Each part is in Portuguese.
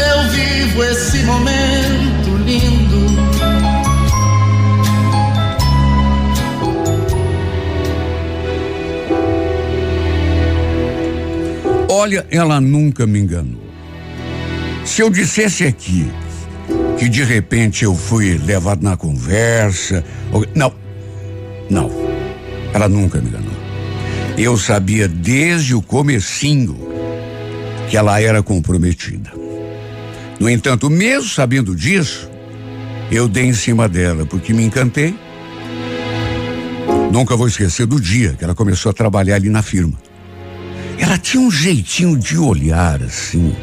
eu vivo esse momento lindo. Olha, ela nunca me enganou. Se eu dissesse aqui que de repente eu fui levado na conversa, não, não, ela nunca me enganou. Eu sabia desde o comecinho que ela era comprometida. No entanto, mesmo sabendo disso, eu dei em cima dela porque me encantei. Nunca vou esquecer do dia que ela começou a trabalhar ali na firma. Ela tinha um jeitinho de olhar assim.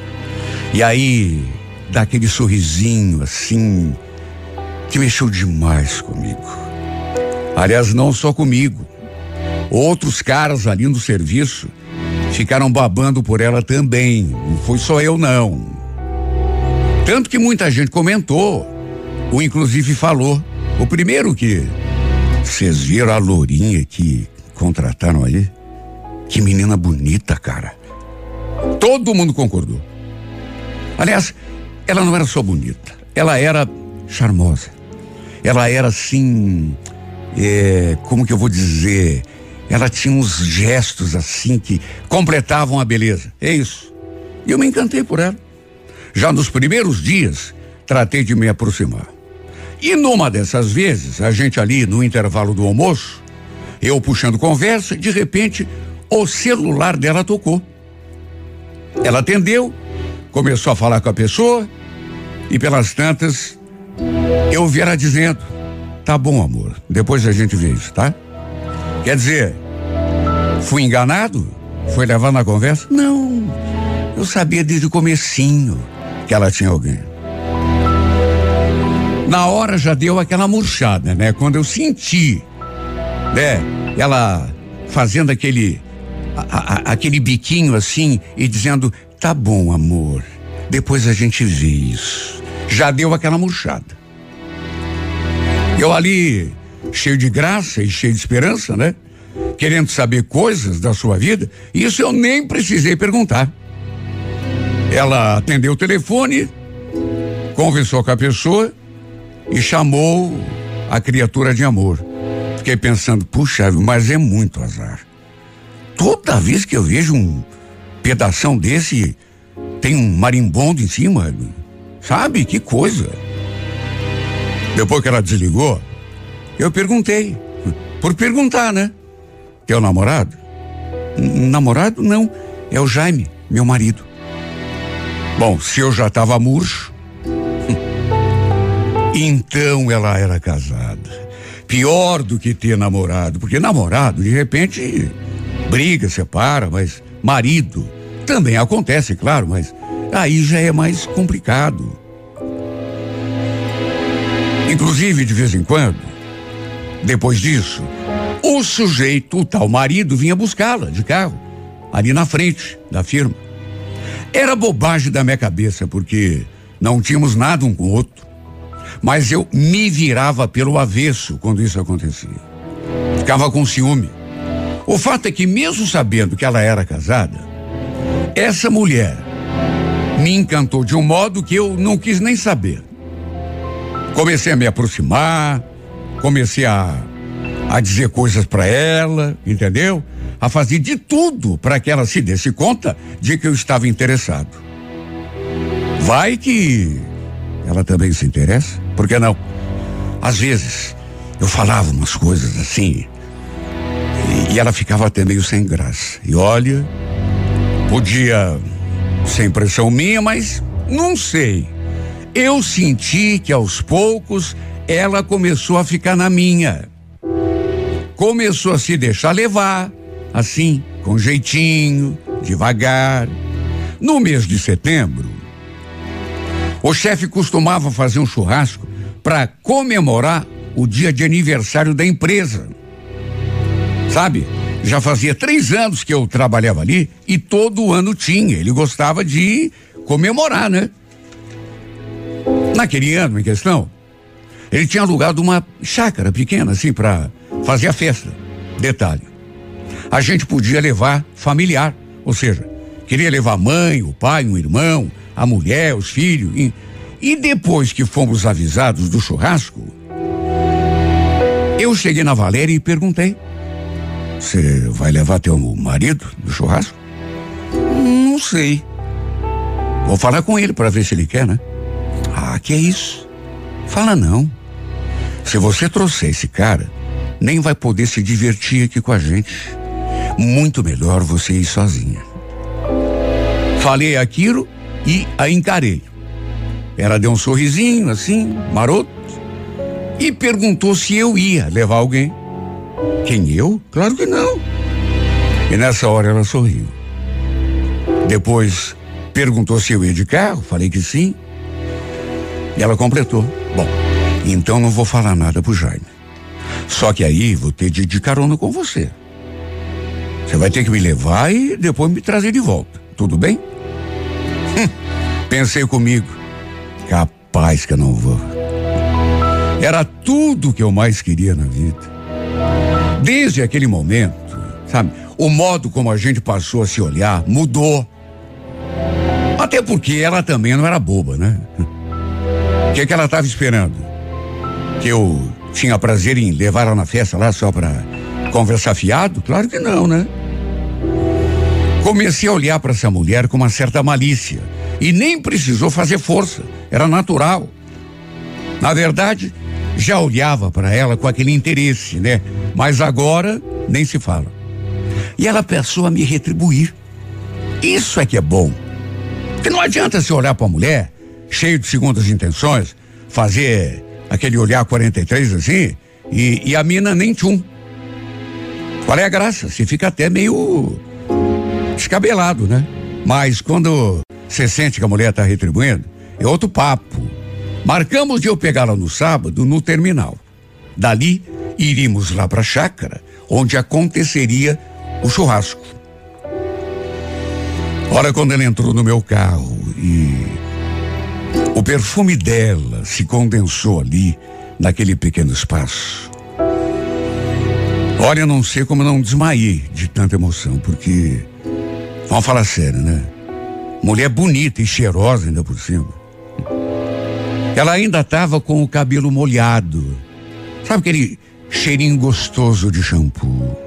E aí, dá aquele sorrisinho assim, que mexeu demais comigo. Aliás, não só comigo. Outros caras ali no serviço ficaram babando por ela também. Não foi só eu, não. Tanto que muita gente comentou, ou inclusive falou. O primeiro que. Vocês viram a lourinha que contrataram aí? Que menina bonita, cara. Todo mundo concordou. Aliás, ela não era só bonita, ela era charmosa. Ela era assim. é, como que eu vou dizer? Ela tinha uns gestos assim que completavam a beleza. É isso. E eu me encantei por ela. Já nos primeiros dias, tratei de me aproximar. E numa dessas vezes, a gente ali no intervalo do almoço, eu puxando conversa, de repente, o celular dela tocou. Ela atendeu, começou a falar com a pessoa, e pelas tantas, eu ouvi ela dizendo: Tá bom, amor, depois a gente vê isso, tá? Quer dizer, fui enganado? Foi levado na conversa? Não. Eu sabia desde o comecinho que ela tinha alguém. Na hora já deu aquela murchada, né? Quando eu senti, né? Ela fazendo aquele a- a- aquele biquinho assim e dizendo: "Tá bom, amor. Depois a gente vê isso". Já deu aquela murchada. Eu ali cheio de graça e cheio de esperança, né? Querendo saber coisas da sua vida, isso eu nem precisei perguntar. Ela atendeu o telefone, conversou com a pessoa e chamou a criatura de amor. Fiquei pensando, puxa, mas é muito azar. Toda vez que eu vejo um pedação desse, tem um marimbondo em cima. Sabe? Que coisa. Depois que ela desligou, eu perguntei. Por perguntar, né? Teu namorado? Namorado? Não. É o Jaime, meu marido. Bom, se eu já estava murcho, então ela era casada. Pior do que ter namorado, porque namorado, de repente, briga, separa, mas marido também acontece, claro, mas aí já é mais complicado. Inclusive, de vez em quando, depois disso, o sujeito, o tal marido, vinha buscá-la de carro, ali na frente da firma. Era bobagem da minha cabeça, porque não tínhamos nada um com o outro. Mas eu me virava pelo avesso quando isso acontecia. Ficava com ciúme. O fato é que, mesmo sabendo que ela era casada, essa mulher me encantou de um modo que eu não quis nem saber. Comecei a me aproximar, comecei a, a dizer coisas para ela, entendeu? A fazer de tudo para que ela se desse conta de que eu estava interessado. Vai que ela também se interessa? Por que não? Às vezes eu falava umas coisas assim e, e ela ficava até meio sem graça. E olha, podia ser impressão minha, mas não sei. Eu senti que aos poucos ela começou a ficar na minha. Começou a se deixar levar, assim, com jeitinho, devagar. No mês de setembro, O chefe costumava fazer um churrasco para comemorar o dia de aniversário da empresa. Sabe? Já fazia três anos que eu trabalhava ali e todo ano tinha. Ele gostava de comemorar, né? Naquele ano em questão, ele tinha alugado uma chácara pequena, assim, para fazer a festa. Detalhe: a gente podia levar familiar, ou seja, queria levar a mãe, o pai, um irmão, a mulher, os filhos. E, e depois que fomos avisados do churrasco, eu cheguei na Valéria e perguntei: Você vai levar teu marido no churrasco? Não sei. Vou falar com ele para ver se ele quer, né? Ah, que é isso? Fala não. Se você trouxer esse cara, nem vai poder se divertir aqui com a gente. Muito melhor você ir sozinha. Falei aquilo e a encarei. Ela deu um sorrisinho assim, maroto, e perguntou se eu ia levar alguém. Quem eu? Claro que não. E nessa hora ela sorriu. Depois perguntou se eu ia de carro, falei que sim. E ela completou. Bom, então não vou falar nada pro Jaime. Só que aí vou ter de ir de carona com você. Você vai ter que me levar e depois me trazer de volta. Tudo bem? Hum, pensei comigo. Capaz que eu não vou. Era tudo que eu mais queria na vida. Desde aquele momento, sabe? O modo como a gente passou a se olhar mudou. Até porque ela também não era boba, né? O que, que ela estava esperando? que eu tinha prazer em levar ela na festa lá só para conversar fiado? Claro que não, né? Comecei a olhar para essa mulher com uma certa malícia e nem precisou fazer força, era natural. Na verdade, já olhava para ela com aquele interesse, né? Mas agora nem se fala. E ela passou a me retribuir. Isso é que é bom. Porque não adianta se olhar para a mulher, cheio de segundas intenções, fazer aquele olhar 43 assim, e, e a mina nem tchum. Qual é a graça? Você fica até meio descabelado, né? Mas quando você sente que a mulher está retribuindo, é outro papo. Marcamos de eu pegá-la no sábado no terminal. Dali, iríamos lá para a chácara, onde aconteceria o churrasco. Olha quando ela entrou no meu carro e o perfume dela se condensou ali, naquele pequeno espaço. Olha, não sei como não desmaiei de tanta emoção, porque. Vamos falar sério, né? Mulher bonita e cheirosa ainda por cima. Ela ainda estava com o cabelo molhado. Sabe aquele cheirinho gostoso de shampoo?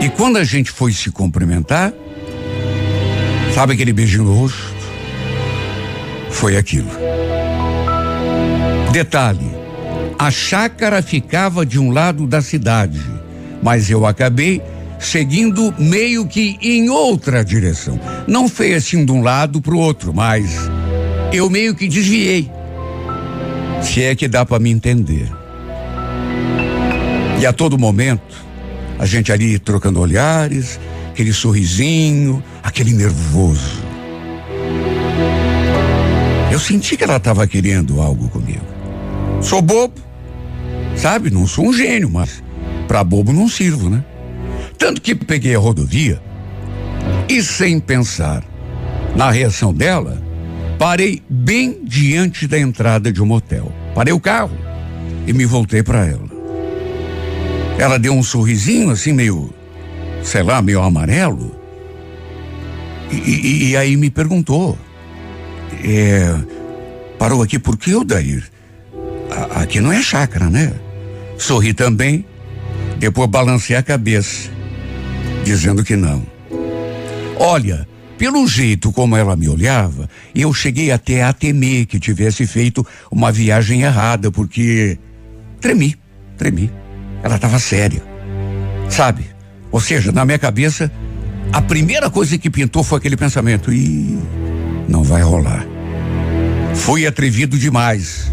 E quando a gente foi se cumprimentar, sabe aquele beijinho no rosto? foi aquilo. Detalhe: a chácara ficava de um lado da cidade, mas eu acabei seguindo meio que em outra direção. Não foi assim de um lado para o outro, mas eu meio que desviei. Se é que dá para me entender. E a todo momento, a gente ali trocando olhares, aquele sorrisinho, aquele nervoso. Eu senti que ela estava querendo algo comigo. Sou bobo, sabe? Não sou um gênio, mas para bobo não sirvo, né? Tanto que peguei a rodovia e sem pensar na reação dela, parei bem diante da entrada de um motel. Parei o carro e me voltei para ela. Ela deu um sorrisinho assim meio, sei lá, meio amarelo. E, e, e aí me perguntou: é, parou aqui por que, Odair? Aqui não é chácara, né? Sorri também, depois balancei a cabeça, dizendo que não. Olha, pelo jeito como ela me olhava, eu cheguei até a temer que tivesse feito uma viagem errada, porque tremi, tremi. Ela estava séria, sabe? Ou seja, na minha cabeça, a primeira coisa que pintou foi aquele pensamento: e não vai rolar. Fui atrevido demais.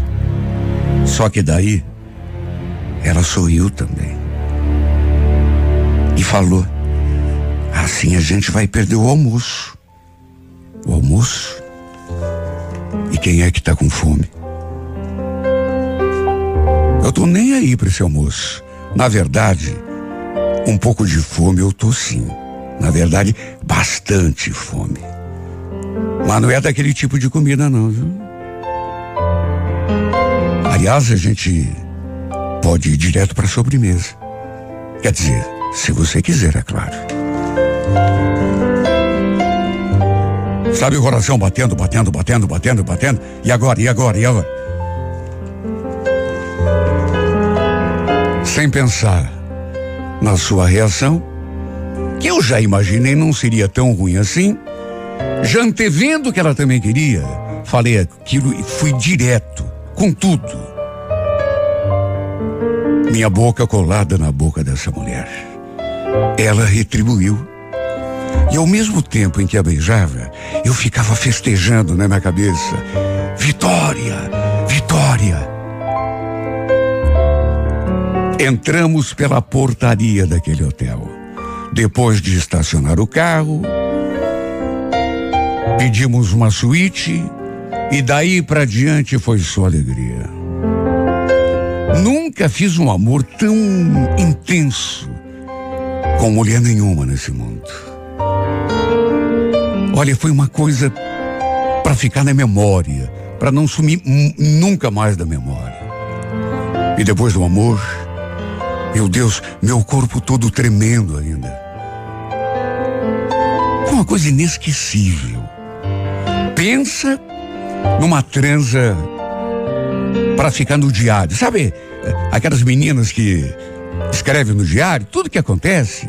Só que daí, ela sorriu também. E falou: assim a gente vai perder o almoço. O almoço? E quem é que tá com fome? Eu tô nem aí para esse almoço. Na verdade, um pouco de fome eu tô sim. Na verdade, bastante fome. Mas não é daquele tipo de comida, não, viu? Aliás, a gente pode ir direto para sobremesa. Quer dizer, se você quiser, é claro. Sabe o coração batendo, batendo, batendo, batendo, batendo? E agora, e agora, e agora? Sem pensar na sua reação, que eu já imaginei não seria tão ruim assim, já antevendo que ela também queria, falei aquilo e fui direto, com tudo. Minha boca colada na boca dessa mulher. Ela retribuiu. E ao mesmo tempo em que a beijava, eu ficava festejando na minha cabeça: Vitória! Vitória! Entramos pela portaria daquele hotel. Depois de estacionar o carro, pedimos uma suíte e daí para diante foi só alegria. Nunca fiz um amor tão intenso com mulher nenhuma nesse mundo. Olha, foi uma coisa para ficar na memória, para não sumir nunca mais da memória. E depois do amor, meu Deus, meu corpo todo tremendo ainda. Foi uma coisa inesquecível. Pensa numa transa para ficar no diário. Sabe, aquelas meninas que escrevem no diário, tudo que acontece.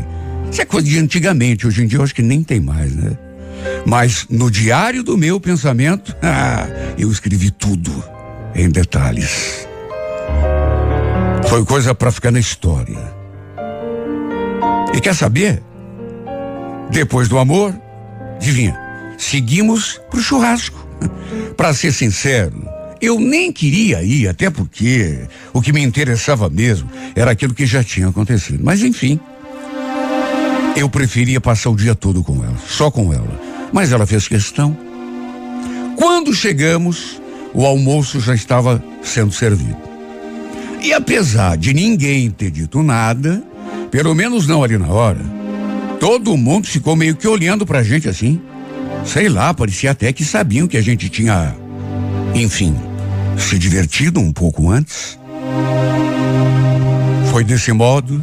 Isso é coisa de antigamente, hoje em dia eu acho que nem tem mais, né? Mas no diário do meu pensamento, ah, eu escrevi tudo em detalhes. Foi coisa para ficar na história. E quer saber? Depois do amor, adivinha, seguimos pro churrasco. Para ser sincero, eu nem queria ir, até porque o que me interessava mesmo era aquilo que já tinha acontecido. Mas enfim, eu preferia passar o dia todo com ela, só com ela. Mas ela fez questão. Quando chegamos, o almoço já estava sendo servido. E apesar de ninguém ter dito nada, pelo menos não ali na hora, todo mundo ficou meio que olhando pra gente assim. Sei lá, parecia até que sabiam que a gente tinha, enfim, se divertido um pouco antes. Foi desse modo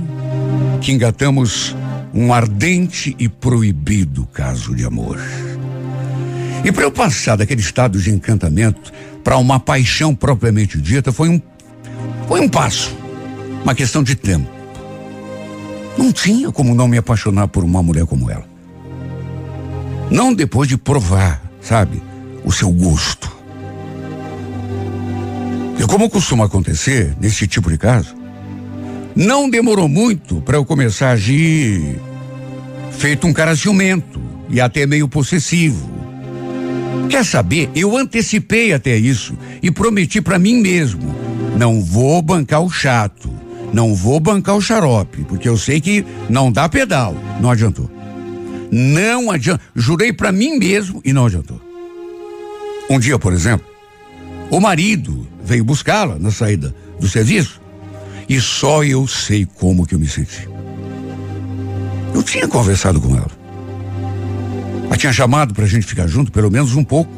que engatamos um ardente e proibido caso de amor. E para eu passar daquele estado de encantamento para uma paixão propriamente dita foi um foi um passo, uma questão de tempo. Não tinha como não me apaixonar por uma mulher como ela. Não depois de provar, sabe, o seu gosto. E como costuma acontecer nesse tipo de caso, não demorou muito para eu começar a agir feito um cara ciumento e até meio possessivo. Quer saber? Eu antecipei até isso e prometi para mim mesmo não vou bancar o chato. Não vou bancar o xarope, porque eu sei que não dá pedal. Não adiantou. Não adianta. Jurei para mim mesmo e não adiantou. Um dia, por exemplo, o marido veio buscá-la na saída do serviço e só eu sei como que eu me senti. Eu tinha conversado com ela. Ela tinha chamado para a gente ficar junto pelo menos um pouco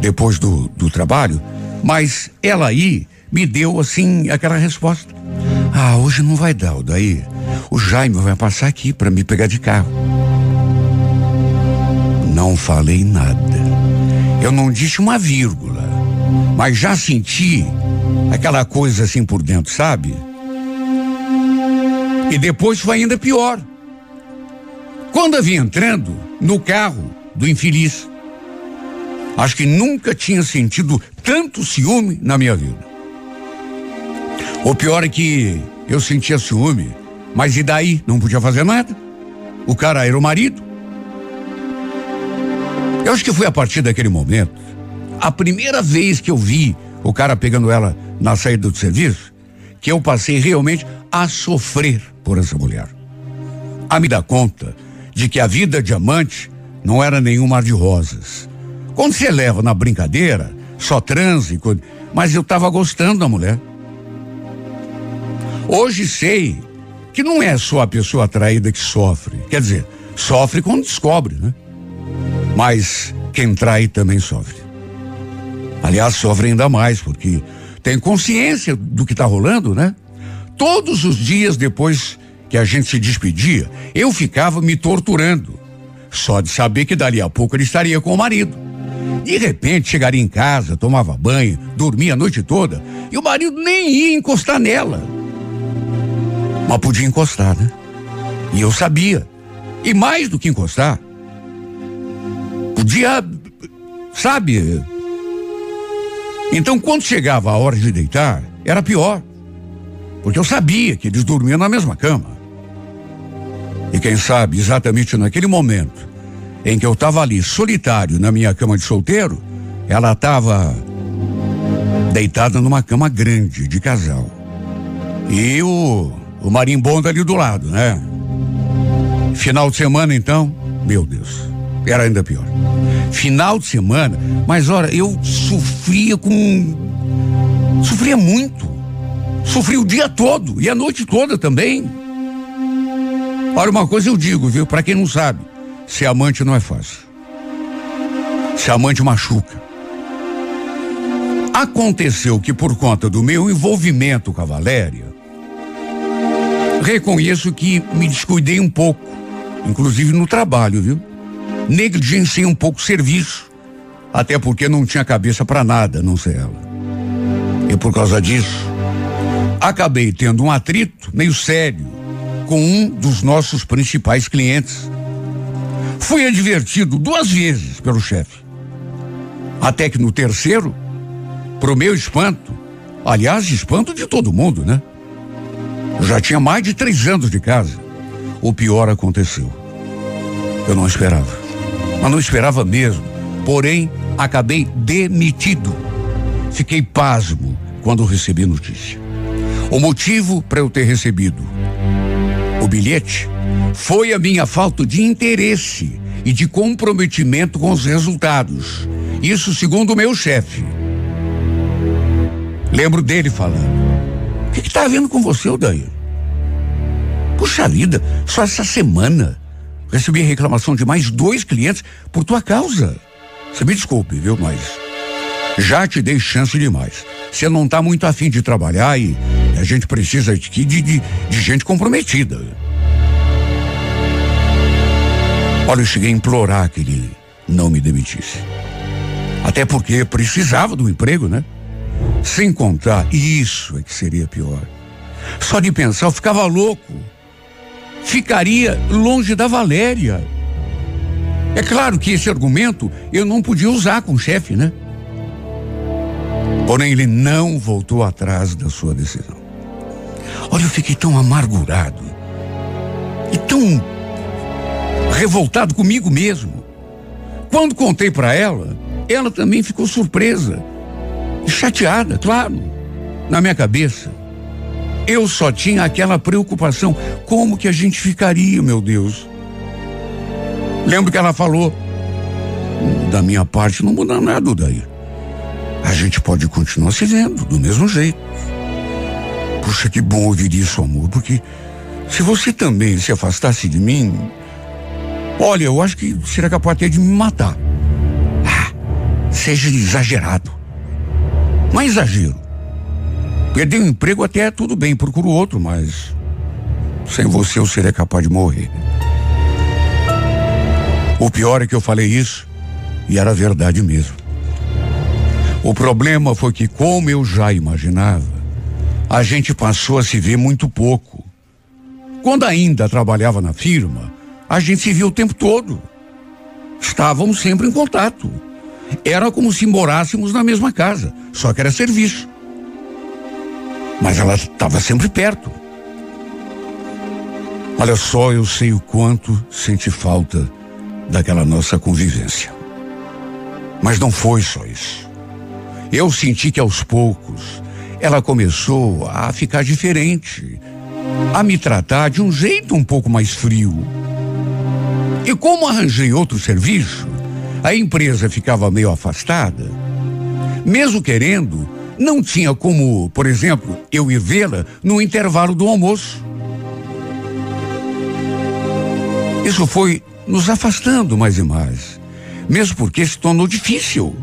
depois do, do trabalho, mas ela aí me deu assim aquela resposta. Ah, hoje não vai dar, daí o Jaime vai passar aqui para me pegar de carro. Não falei nada. Eu não disse uma vírgula, mas já senti aquela coisa assim por dentro, sabe? E depois foi ainda pior. Quando vim entrando no carro do infeliz, acho que nunca tinha sentido tanto ciúme na minha vida. O pior é que eu sentia ciúme, mas e daí? Não podia fazer nada. O cara era o marido. Eu acho que foi a partir daquele momento, a primeira vez que eu vi o cara pegando ela na saída do serviço, que eu passei realmente a sofrer por essa mulher. A me dar conta de que a vida diamante não era nenhum mar de rosas. Quando você leva na brincadeira, só transe, mas eu estava gostando da mulher. Hoje sei que não é só a pessoa atraída que sofre. Quer dizer, sofre quando descobre, né? Mas quem trai também sofre. Aliás, sofre ainda mais, porque tem consciência do que está rolando, né? Todos os dias depois que a gente se despedia, eu ficava me torturando. Só de saber que dali a pouco ele estaria com o marido. De repente chegaria em casa, tomava banho, dormia a noite toda e o marido nem ia encostar nela. Mas podia encostar, né? E eu sabia. E mais do que encostar, podia, sabe? Então quando chegava a hora de deitar, era pior. Porque eu sabia que eles dormiam na mesma cama. E quem sabe, exatamente naquele momento em que eu estava ali solitário na minha cama de solteiro, ela estava deitada numa cama grande de casal. E o, o marimbondo ali do lado, né? Final de semana, então, meu Deus, era ainda pior. Final de semana, mas olha, eu sofria com. Sofria muito. Sofri o dia todo e a noite toda também. Olha, uma coisa eu digo, viu? Para quem não sabe, ser amante não é fácil. Ser amante machuca. Aconteceu que por conta do meu envolvimento com a Valéria, reconheço que me descuidei um pouco, inclusive no trabalho, viu? Negligenciei um pouco o serviço, até porque não tinha cabeça para nada, não sei ela. E por causa disso, acabei tendo um atrito meio sério com um dos nossos principais clientes. Fui advertido duas vezes pelo chefe. Até que no terceiro, pro meu espanto, aliás, espanto de todo mundo, né? Já tinha mais de três anos de casa. O pior aconteceu. Eu não esperava. Mas não esperava mesmo. Porém, acabei demitido. Fiquei pasmo quando recebi notícia. O motivo para eu ter recebido o bilhete foi a minha falta de interesse e de comprometimento com os resultados. Isso segundo o meu chefe. Lembro dele falando. O que está havendo com você, Odair? Puxa vida, só essa semana recebi reclamação de mais dois clientes por tua causa. Você me desculpe, viu, mas já te dei chance demais. Você não está muito afim de trabalhar e a gente precisa aqui de, de, de gente comprometida. Olha, eu cheguei a implorar que ele não me demitisse. Até porque precisava do emprego, né? Sem contar, isso é que seria pior. Só de pensar, eu ficava louco. Ficaria longe da Valéria. É claro que esse argumento eu não podia usar com o chefe, né? Porém, ele não voltou atrás da sua decisão. Olha, eu fiquei tão amargurado e tão revoltado comigo mesmo. Quando contei para ela, ela também ficou surpresa e chateada, claro, na minha cabeça. Eu só tinha aquela preocupação: como que a gente ficaria, meu Deus? Lembro que ela falou: da minha parte não muda nada daí. A gente pode continuar se vendo do mesmo jeito. Puxa, que bom ouvir isso, amor, porque se você também se afastasse de mim, olha, eu acho que seria capaz até de me matar. Ah, seja exagerado. Não é exagero. Perder o emprego até é tudo bem, procuro outro, mas sem você eu seria capaz de morrer. O pior é que eu falei isso e era verdade mesmo. O problema foi que, como eu já imaginava, a gente passou a se ver muito pouco. Quando ainda trabalhava na firma, a gente se via o tempo todo. Estávamos sempre em contato. Era como se morássemos na mesma casa, só que era serviço. Mas ela estava sempre perto. Olha só, eu sei o quanto senti falta daquela nossa convivência. Mas não foi só isso. Eu senti que aos poucos ela começou a ficar diferente, a me tratar de um jeito um pouco mais frio. E como arranjei outro serviço, a empresa ficava meio afastada. Mesmo querendo, não tinha como, por exemplo, eu ir vê-la no intervalo do almoço. Isso foi nos afastando mais e mais, mesmo porque se tornou difícil,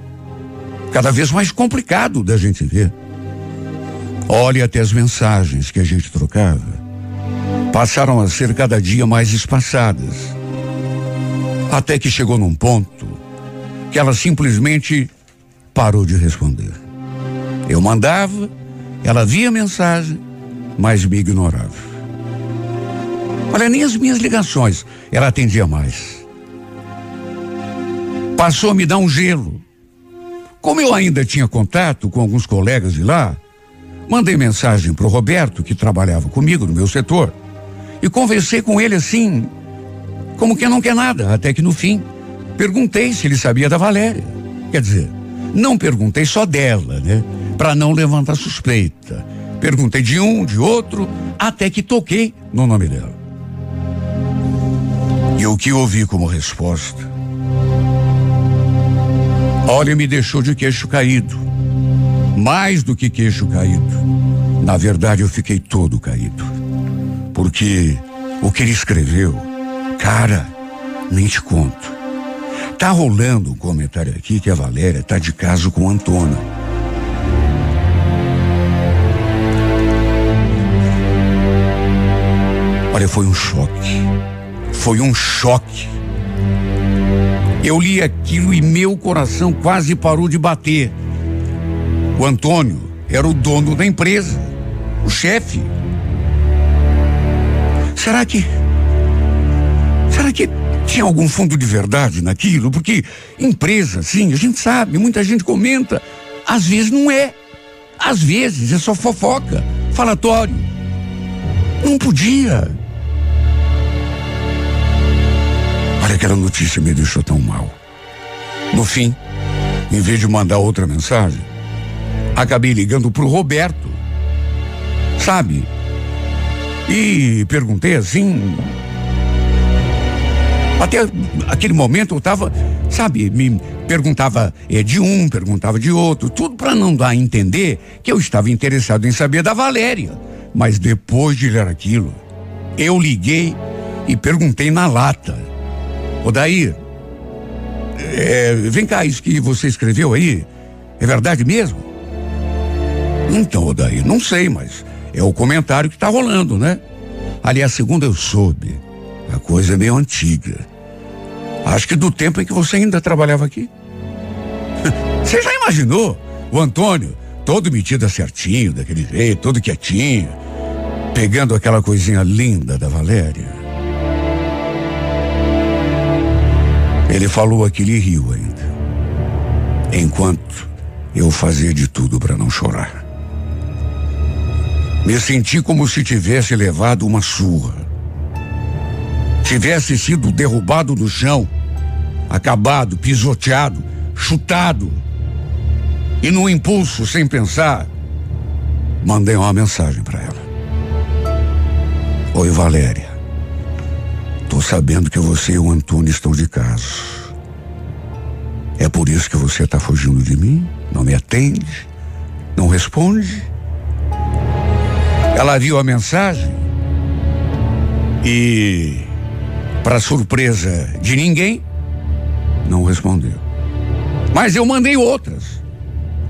cada vez mais complicado da gente ver. Olhe até as mensagens que a gente trocava. Passaram a ser cada dia mais espaçadas. Até que chegou num ponto que ela simplesmente parou de responder. Eu mandava, ela via a mensagem, mas me ignorava. Olha, nem as minhas ligações ela atendia mais. Passou a me dar um gelo. Como eu ainda tinha contato com alguns colegas de lá, mandei mensagem para o Roberto, que trabalhava comigo no meu setor, e conversei com ele assim, como que não quer nada, até que no fim perguntei se ele sabia da Valéria. Quer dizer, não perguntei só dela, né? Para não levantar suspeita. Perguntei de um, de outro, até que toquei no nome dela. E o que ouvi como resposta? Olha, me deixou de queixo caído. Mais do que queixo caído. Na verdade, eu fiquei todo caído. Porque o que ele escreveu, cara, nem te conto. Tá rolando um comentário aqui que a Valéria tá de caso com Antônio. Foi um choque. Foi um choque. Eu li aquilo e meu coração quase parou de bater. O Antônio era o dono da empresa, o chefe. Será que. Será que tinha algum fundo de verdade naquilo? Porque empresa, sim, a gente sabe, muita gente comenta. Às vezes não é. Às vezes é só fofoca, falatório. Não podia. Aquela notícia me deixou tão mal. No fim, em vez de mandar outra mensagem, acabei ligando pro Roberto. Sabe? E perguntei assim, até aquele momento eu estava, sabe, me perguntava é, de um, perguntava de outro, tudo para não dar a entender que eu estava interessado em saber da Valéria. Mas depois de ler aquilo, eu liguei e perguntei na lata. Odair, é, vem cá, isso que você escreveu aí, é verdade mesmo? Então, Odair, não sei, mas é o comentário que está rolando, né? Aliás, segundo eu soube, a coisa é meio antiga. Acho que do tempo em que você ainda trabalhava aqui. Você já imaginou o Antônio, todo metido certinho, daquele jeito, todo quietinho, pegando aquela coisinha linda da Valéria? Ele falou aquilo e riu ainda. Enquanto eu fazia de tudo para não chorar. Me senti como se tivesse levado uma surra tivesse sido derrubado no chão, acabado, pisoteado, chutado. E no impulso, sem pensar, mandei uma mensagem para ela. Oi, Valéria. Tô sabendo que você e o Antônio estão de caso. É por isso que você está fugindo de mim? Não me atende? Não responde? Ela viu a mensagem e para surpresa de ninguém, não respondeu. Mas eu mandei outras.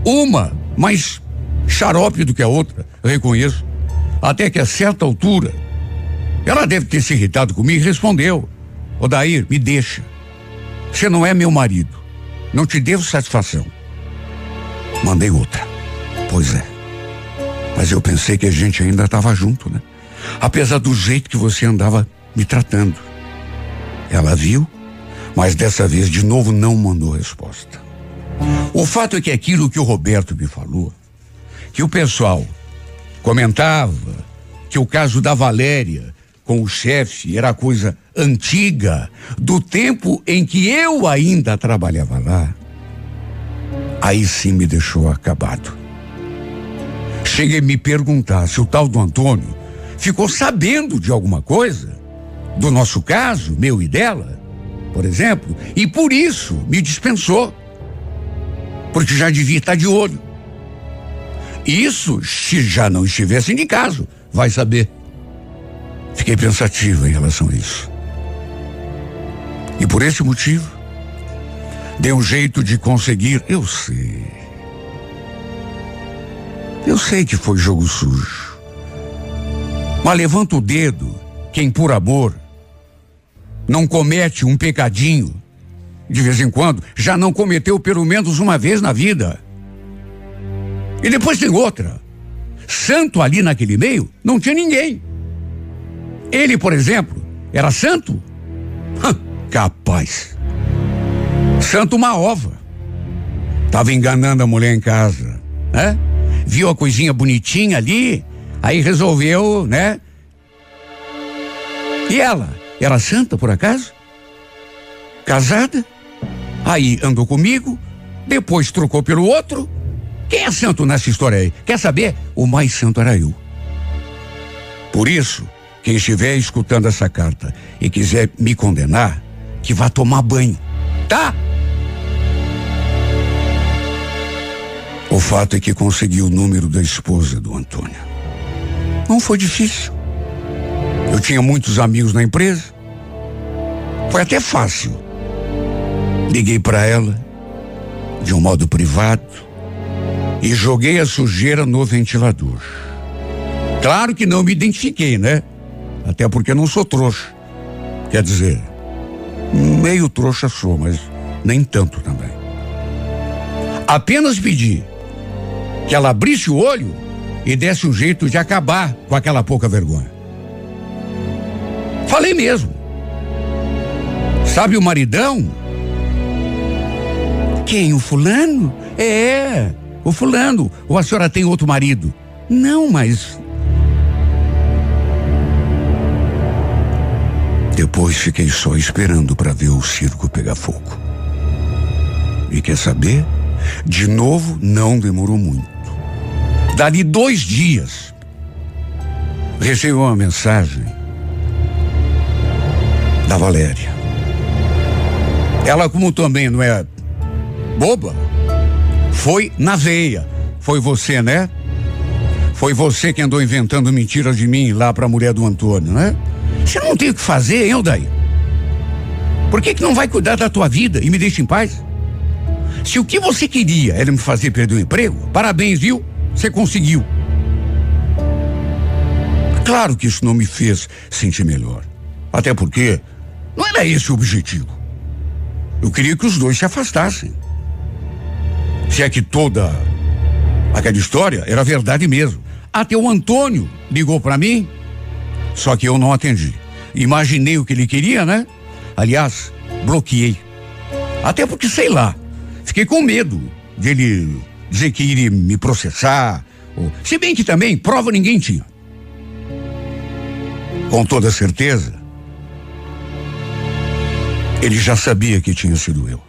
Uma mais xarope do que a outra, reconheço. Até que a certa altura, ela deve ter se irritado comigo e respondeu: Odair, me deixa. Você não é meu marido. Não te devo satisfação. Mandei outra. Pois é. Mas eu pensei que a gente ainda estava junto, né? Apesar do jeito que você andava me tratando. Ela viu, mas dessa vez de novo não mandou resposta. O fato é que aquilo que o Roberto me falou, que o pessoal comentava que o caso da Valéria com o chefe era coisa antiga, do tempo em que eu ainda trabalhava lá, aí sim me deixou acabado. Cheguei a me perguntar se o tal do Antônio ficou sabendo de alguma coisa do nosso caso, meu e dela, por exemplo, e por isso me dispensou. porque já devia estar de olho. Isso se já não estivesse de caso, vai saber. Fiquei pensativo em relação a isso. E por esse motivo, dei um jeito de conseguir, eu sei. Eu sei que foi jogo sujo. Mas levanta o dedo quem por amor não comete um pecadinho de vez em quando, já não cometeu pelo menos uma vez na vida. E depois tem outra. Santo ali naquele meio não tinha ninguém. Ele, por exemplo, era santo? capaz. Santo uma ova. Tava enganando a mulher em casa, né? Viu a coisinha bonitinha ali, aí resolveu, né? E ela, era santa por acaso? Casada? Aí andou comigo, depois trocou pelo outro. Quem é santo nessa história aí? Quer saber? O mais santo era eu. Por isso, quem estiver escutando essa carta e quiser me condenar, que vá tomar banho, tá? O fato é que consegui o número da esposa do Antônio. Não foi difícil. Eu tinha muitos amigos na empresa. Foi até fácil. Liguei para ela, de um modo privado, e joguei a sujeira no ventilador. Claro que não me identifiquei, né? Até porque não sou trouxa. Quer dizer, meio trouxa sou, mas nem tanto também. Apenas pedi que ela abrisse o olho e desse um jeito de acabar com aquela pouca vergonha. Falei mesmo. Sabe o maridão? Quem? O fulano? É, o fulano. Ou a senhora tem outro marido? Não, mas. Depois fiquei só esperando para ver o circo pegar fogo. E quer saber? De novo, não demorou muito. Dali dois dias, recebi uma mensagem da Valéria. Ela, como também não é boba, foi na veia. Foi você, né? Foi você que andou inventando mentiras de mim lá para a mulher do Antônio, né? Você não tem o que fazer, hein, daí? Por que, que não vai cuidar da tua vida e me deixa em paz? Se o que você queria era me fazer perder o emprego, parabéns, viu? Você conseguiu. Claro que isso não me fez sentir melhor. Até porque não era esse o objetivo. Eu queria que os dois se afastassem. Se é que toda aquela história era verdade mesmo. Até o Antônio ligou para mim, só que eu não atendi. Imaginei o que ele queria, né? Aliás, bloqueei. Até porque, sei lá, fiquei com medo dele dizer que iria me processar. Ou, se bem que também prova ninguém tinha. Com toda certeza, ele já sabia que tinha sido eu.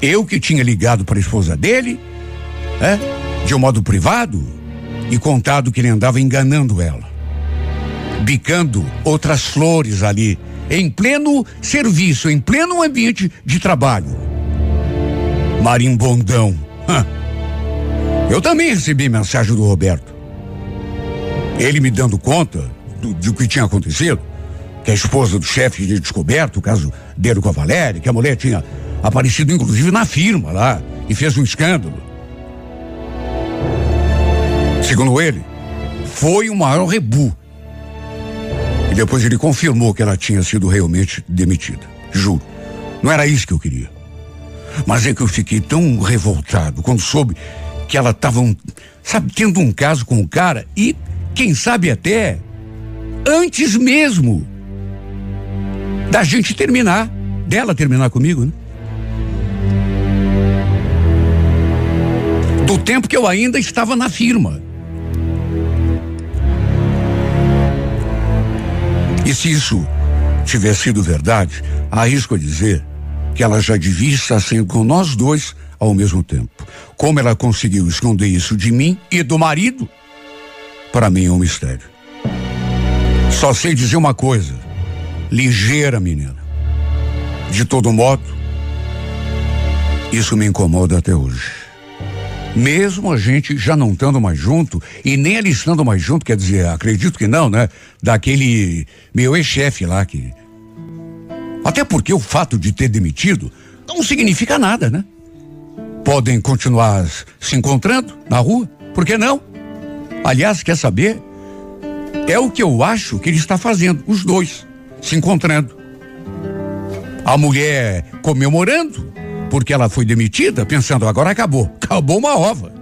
Eu que tinha ligado para a esposa dele, é, de um modo privado, e contado que ele andava enganando ela, bicando outras flores ali, em pleno serviço, em pleno ambiente de trabalho. Marimbondão. Eu também recebi mensagem do Roberto. Ele me dando conta do, do que tinha acontecido que a esposa do chefe tinha descoberto o caso dele com a Valéria, que a mulher tinha aparecido inclusive na firma lá e fez um escândalo. Segundo ele, foi o maior rebu. Depois ele confirmou que ela tinha sido realmente demitida. Juro. Não era isso que eu queria. Mas é que eu fiquei tão revoltado quando soube que ela estava, um, sabe, tendo um caso com o cara e, quem sabe até, antes mesmo da gente terminar, dela terminar comigo, né? Do tempo que eu ainda estava na firma. E se isso tivesse sido verdade, arrisco a dizer que ela já devia estar sendo com nós dois ao mesmo tempo. Como ela conseguiu esconder isso de mim e do marido, para mim é um mistério. Só sei dizer uma coisa ligeira, menina. De todo modo, Isso me incomoda até hoje. Mesmo a gente já não estando mais junto e nem ele estando mais junto, quer dizer, acredito que não, né? Daquele meu ex-chefe lá que. Até porque o fato de ter demitido não significa nada, né? Podem continuar se encontrando na rua, por que não? Aliás, quer saber? É o que eu acho que ele está fazendo, os dois, se encontrando. A mulher comemorando, porque ela foi demitida, pensando, agora acabou. Acabou uma ova.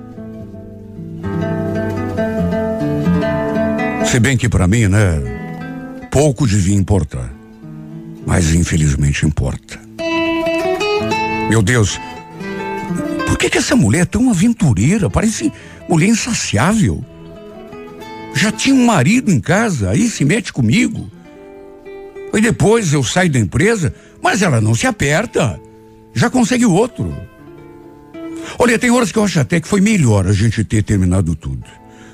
Se bem que para mim, né? Pouco devia importar. Mas infelizmente importa. Meu Deus, por que, que essa mulher é tão aventureira? Parece mulher insaciável. Já tinha um marido em casa, aí se mete comigo. E depois eu saio da empresa, mas ela não se aperta. Já consegue outro. Olha, tem horas que eu acho até que foi melhor a gente ter terminado tudo.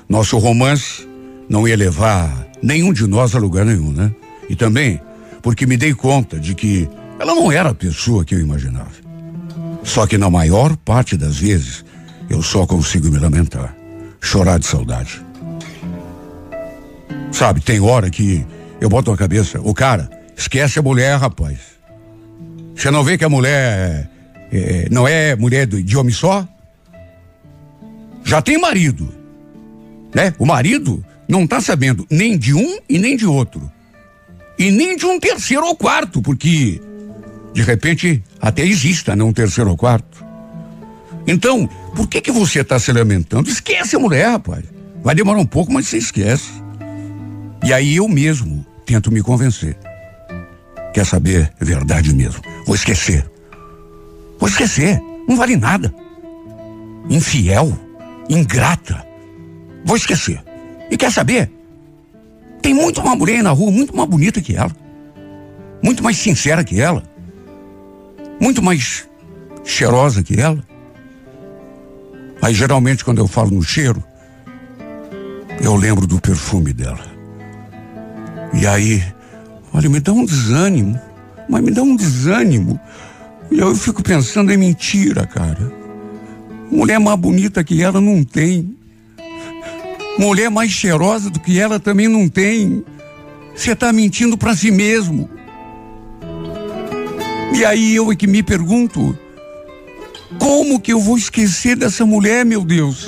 Nosso romance não ia levar nenhum de nós a lugar nenhum, né? E também porque me dei conta de que ela não era a pessoa que eu imaginava. Só que na maior parte das vezes eu só consigo me lamentar, chorar de saudade. Sabe, tem hora que eu boto a cabeça, o cara, esquece a mulher, rapaz. Você não vê que a mulher é, não é mulher de, homem só? Já tem marido, né? O marido não tá sabendo nem de um e nem de outro. E nem de um terceiro ou quarto, porque de repente até exista, né, um terceiro ou quarto. Então, por que que você está se lamentando? Esquece a mulher, rapaz. Vai demorar um pouco, mas você esquece. E aí eu mesmo tento me convencer. Quer saber? É verdade mesmo. Vou esquecer. Vou esquecer. Não vale nada. Infiel, ingrata. Vou esquecer. E quer saber? Tem muito uma mulher na rua muito mais bonita que ela. Muito mais sincera que ela. Muito mais cheirosa que ela. Aí geralmente quando eu falo no cheiro, eu lembro do perfume dela. E aí, olha, me dá um desânimo, mas me dá um desânimo. E eu fico pensando, é mentira, cara. Mulher mais bonita que ela não tem. Mulher mais cheirosa do que ela também não tem. Você está mentindo para si mesmo. E aí eu é que me pergunto, como que eu vou esquecer dessa mulher, meu Deus?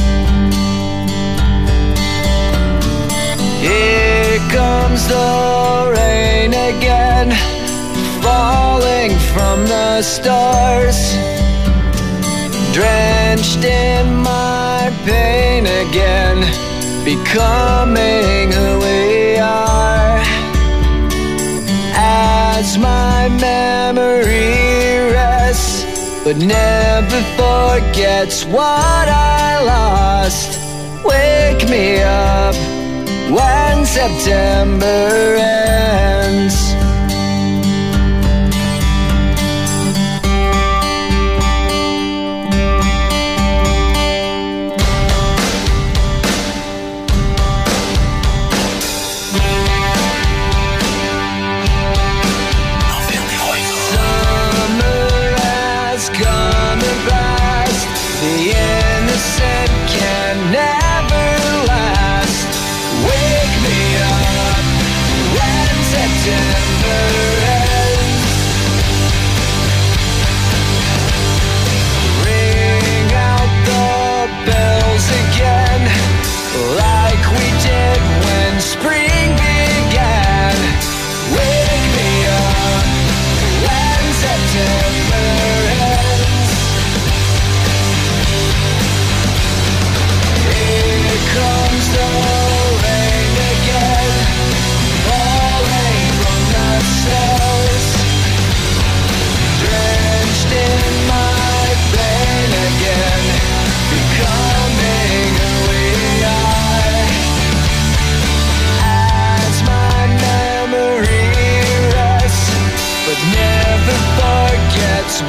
Comes the rain again, falling from the stars. Drenched in my pain again, becoming who we are. As my memory rests but never forgets what I lost. Wake me up when September ends.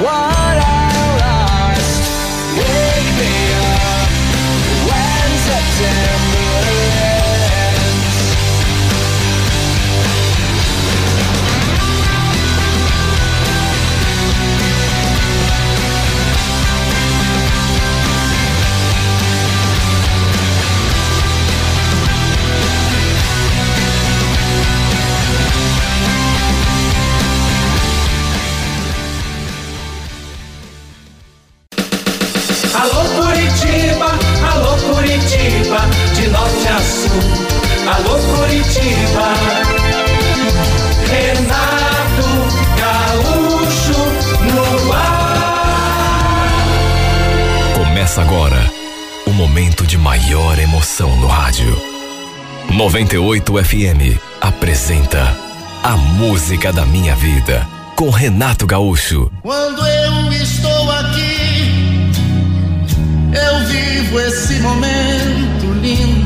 why 98 FM apresenta A Música da Minha Vida com Renato Gaúcho. Quando eu estou aqui, eu vivo esse momento lindo.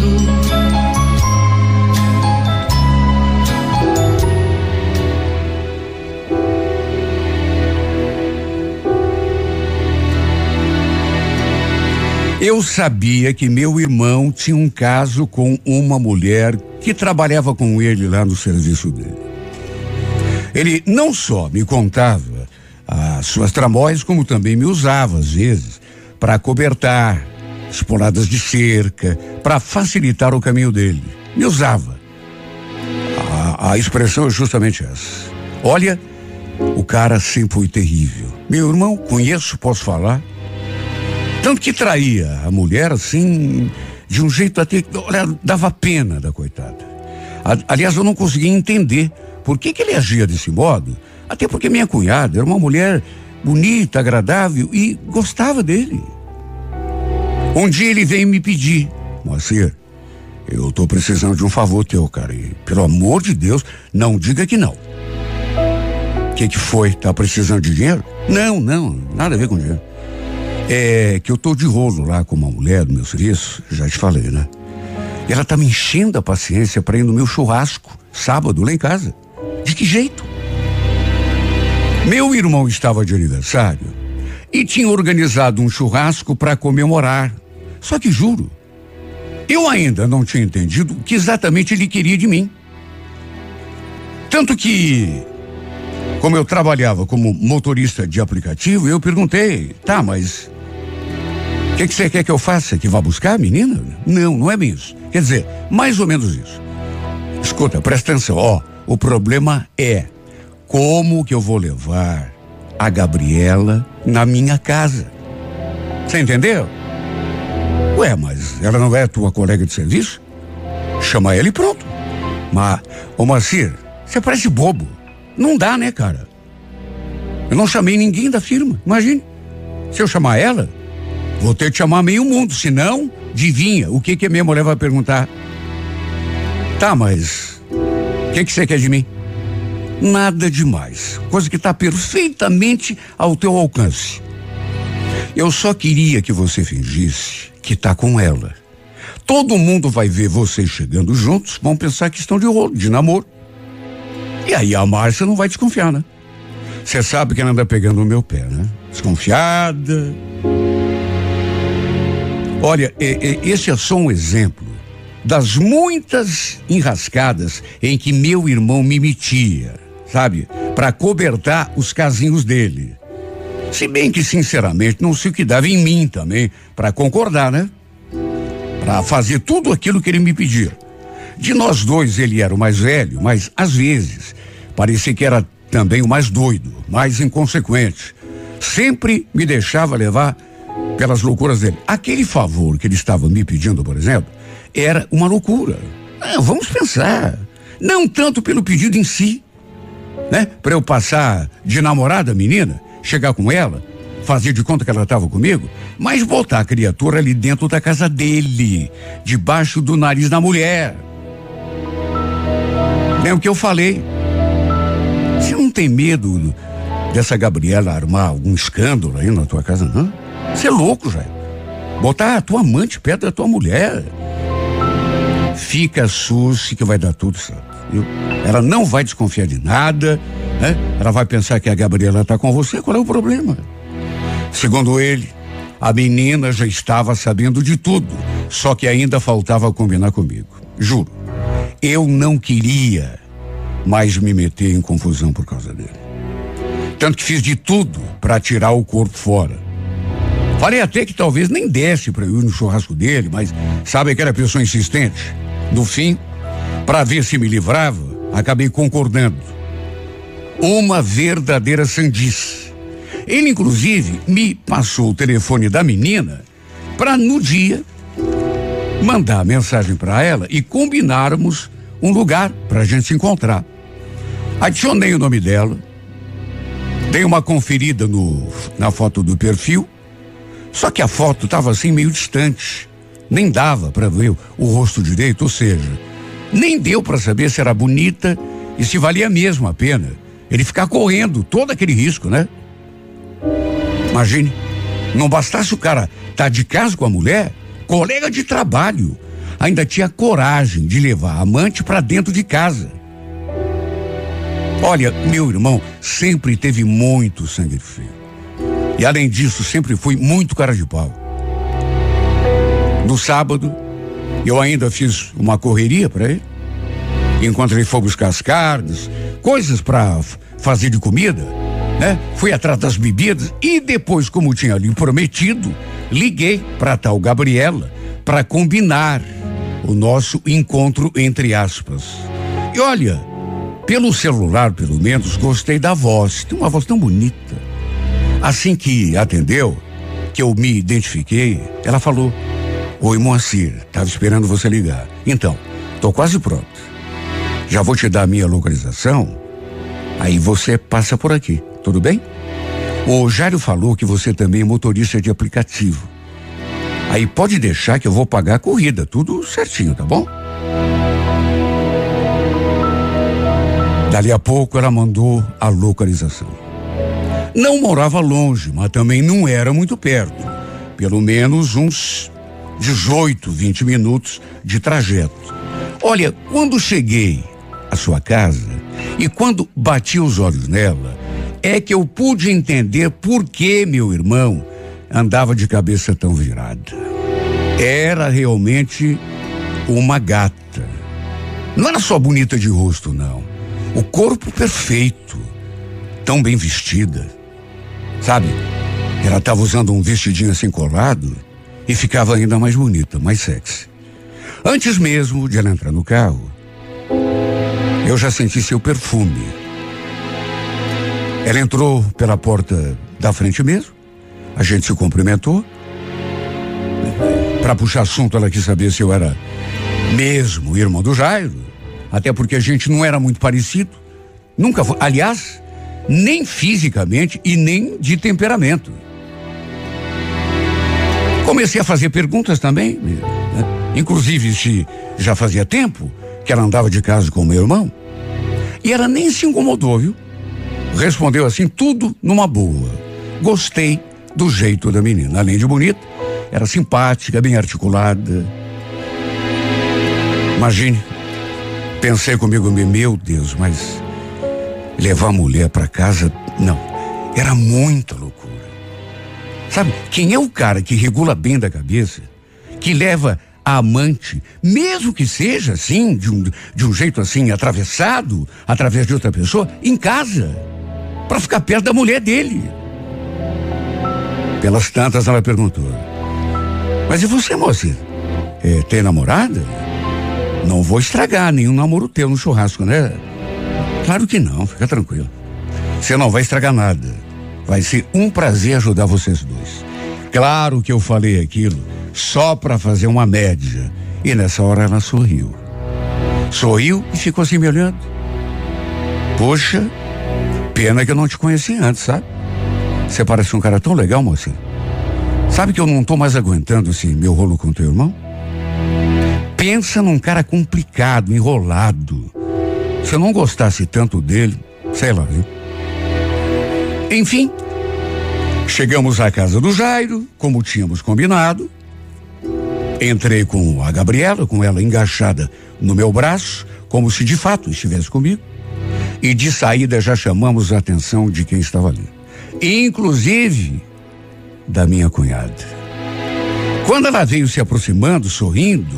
Eu sabia que meu irmão tinha um caso com uma mulher que trabalhava com ele lá no serviço dele. Ele não só me contava as suas tramóias, como também me usava, às vezes, para cobertar esporadas de cerca, para facilitar o caminho dele. Me usava. A, a expressão é justamente essa. Olha, o cara sempre foi terrível. Meu irmão, conheço, posso falar. Tanto que traía a mulher assim, de um jeito até que olha, dava pena da coitada. aliás, eu não conseguia entender por que, que ele agia desse modo. Até porque minha cunhada era uma mulher bonita, agradável e gostava dele. Um dia ele veio me pedir, Moacir, eu tô precisando de um favor teu, cara. E, pelo amor de Deus, não diga que não. O que, que foi? Tá precisando de dinheiro? Não, não, nada a ver com dinheiro. É que eu tô de rolo lá com uma mulher do meu serviço, já te falei, né? E ela tá me enchendo a paciência para ir no meu churrasco, sábado, lá em casa. De que jeito? Meu irmão estava de aniversário e tinha organizado um churrasco para comemorar. Só que juro, eu ainda não tinha entendido o que exatamente ele queria de mim. Tanto que, como eu trabalhava como motorista de aplicativo, eu perguntei, tá, mas o que, que você quer que eu faça? Que vá buscar a menina? Não, não é bem isso. Quer dizer, mais ou menos isso. Escuta, presta atenção, ó. O problema é como que eu vou levar a Gabriela na minha casa. Você entendeu? Ué, mas ela não é tua colega de serviço? Chama ela e pronto. Mas, ô Macir, você parece bobo. Não dá, né, cara? Eu não chamei ninguém da firma, imagine. Se eu chamar ela, Vou ter que chamar meio mundo, senão, adivinha, o que que a minha mulher vai perguntar? Tá, mas o que que você quer de mim? Nada demais, coisa que está perfeitamente ao teu alcance. Eu só queria que você fingisse que está com ela. Todo mundo vai ver vocês chegando juntos, vão pensar que estão de rolo, de namoro. E aí a Márcia não vai desconfiar, né? Você sabe que ela anda pegando o meu pé, né? Desconfiada, Olha, esse é só um exemplo das muitas enrascadas em que meu irmão me metia, sabe? Para cobertar os casinhos dele. Se bem que, sinceramente, não sei o que dava em mim também para concordar, né? Para fazer tudo aquilo que ele me pedia. De nós dois, ele era o mais velho, mas às vezes parecia que era também o mais doido, mais inconsequente. Sempre me deixava levar pelas loucuras dele. Aquele favor que ele estava me pedindo, por exemplo, era uma loucura. Não, vamos pensar. Não tanto pelo pedido em si, né? Para eu passar de namorada menina, chegar com ela, fazer de conta que ela estava comigo, mas botar a criatura ali dentro da casa dele, debaixo do nariz da mulher. É o que eu falei. Você não tem medo dessa Gabriela armar algum escândalo aí na tua casa, não? Você é louco, já. Botar a tua amante perto da tua mulher. Fica sus que vai dar tudo certo. Viu? Ela não vai desconfiar de nada, né? Ela vai pensar que a Gabriela está com você. Qual é o problema? Segundo ele, a menina já estava sabendo de tudo, só que ainda faltava combinar comigo. Juro. Eu não queria mais me meter em confusão por causa dele. Tanto que fiz de tudo para tirar o corpo fora. Falei até que talvez nem desse para eu ir no churrasco dele, mas sabe aquela pessoa insistente? No fim, para ver se me livrava, acabei concordando. Uma verdadeira sandice. Ele, inclusive, me passou o telefone da menina para no dia mandar mensagem para ela e combinarmos um lugar para a gente se encontrar. Adicionei o nome dela, dei uma conferida no, na foto do perfil só que a foto estava assim meio distante. Nem dava para ver o rosto direito, ou seja, nem deu para saber se era bonita e se valia mesmo a pena ele ficar correndo todo aquele risco, né? Imagine, não bastasse o cara estar tá de casa com a mulher, colega de trabalho, ainda tinha coragem de levar a amante para dentro de casa. Olha, meu irmão sempre teve muito sangue frio. E além disso, sempre fui muito cara de pau. No sábado, eu ainda fiz uma correria para ele. Enquanto ele foi buscar as carnes, coisas para fazer de comida, né? Fui atrás das bebidas e depois, como tinha lhe prometido, liguei para tal Gabriela para combinar o nosso encontro entre aspas. E olha, pelo celular, pelo menos, gostei da voz. Tem uma voz tão bonita. Assim que atendeu, que eu me identifiquei, ela falou: Oi, Moacir, estava esperando você ligar. Então, tô quase pronto. Já vou te dar a minha localização. Aí você passa por aqui, tudo bem? O Jário falou que você também é motorista de aplicativo. Aí pode deixar que eu vou pagar a corrida, tudo certinho, tá bom? Dali a pouco ela mandou a localização. Não morava longe, mas também não era muito perto. Pelo menos uns 18, 20 minutos de trajeto. Olha, quando cheguei à sua casa e quando bati os olhos nela, é que eu pude entender por que meu irmão andava de cabeça tão virada. Era realmente uma gata. Não era só bonita de rosto, não. O corpo perfeito, tão bem vestida. Sabe? Ela estava usando um vestidinho assim colado e ficava ainda mais bonita, mais sexy. Antes mesmo de ela entrar no carro, eu já senti seu perfume. Ela entrou pela porta da frente mesmo, a gente se cumprimentou. Para puxar assunto, ela quis saber se eu era mesmo irmão do Jairo. Até porque a gente não era muito parecido. Nunca foi. Aliás, nem fisicamente e nem de temperamento. Comecei a fazer perguntas também, né? inclusive se já fazia tempo que ela andava de casa com o meu irmão. E ela nem se incomodou, viu? Respondeu assim, tudo numa boa. Gostei do jeito da menina. Além de bonita, era simpática, bem articulada. Imagine, Pensei comigo, meu Deus, mas levar a mulher para casa, não. Era muita loucura. Sabe, quem é o cara que regula bem da cabeça, que leva a amante, mesmo que seja assim, de um, de um jeito assim, atravessado, através de outra pessoa, em casa, para ficar perto da mulher dele? Pelas tantas, ela perguntou: Mas e você, moça? É, tem namorada? Não vou estragar nenhum namoro teu no churrasco, né? Claro que não, fica tranquilo. Você não vai estragar nada. Vai ser um prazer ajudar vocês dois. Claro que eu falei aquilo só para fazer uma média. E nessa hora ela sorriu. Sorriu e ficou assim me olhando. Poxa, pena que eu não te conheci antes, sabe? Você parece um cara tão legal, moça. Sabe que eu não tô mais aguentando esse meu rolo com teu irmão? Pensa num cara complicado, enrolado. Se eu não gostasse tanto dele, sei lá, viu? Enfim, chegamos à casa do Jairo, como tínhamos combinado. Entrei com a Gabriela, com ela engaixada no meu braço, como se de fato estivesse comigo. E de saída já chamamos a atenção de quem estava ali. Inclusive da minha cunhada. Quando ela veio se aproximando, sorrindo,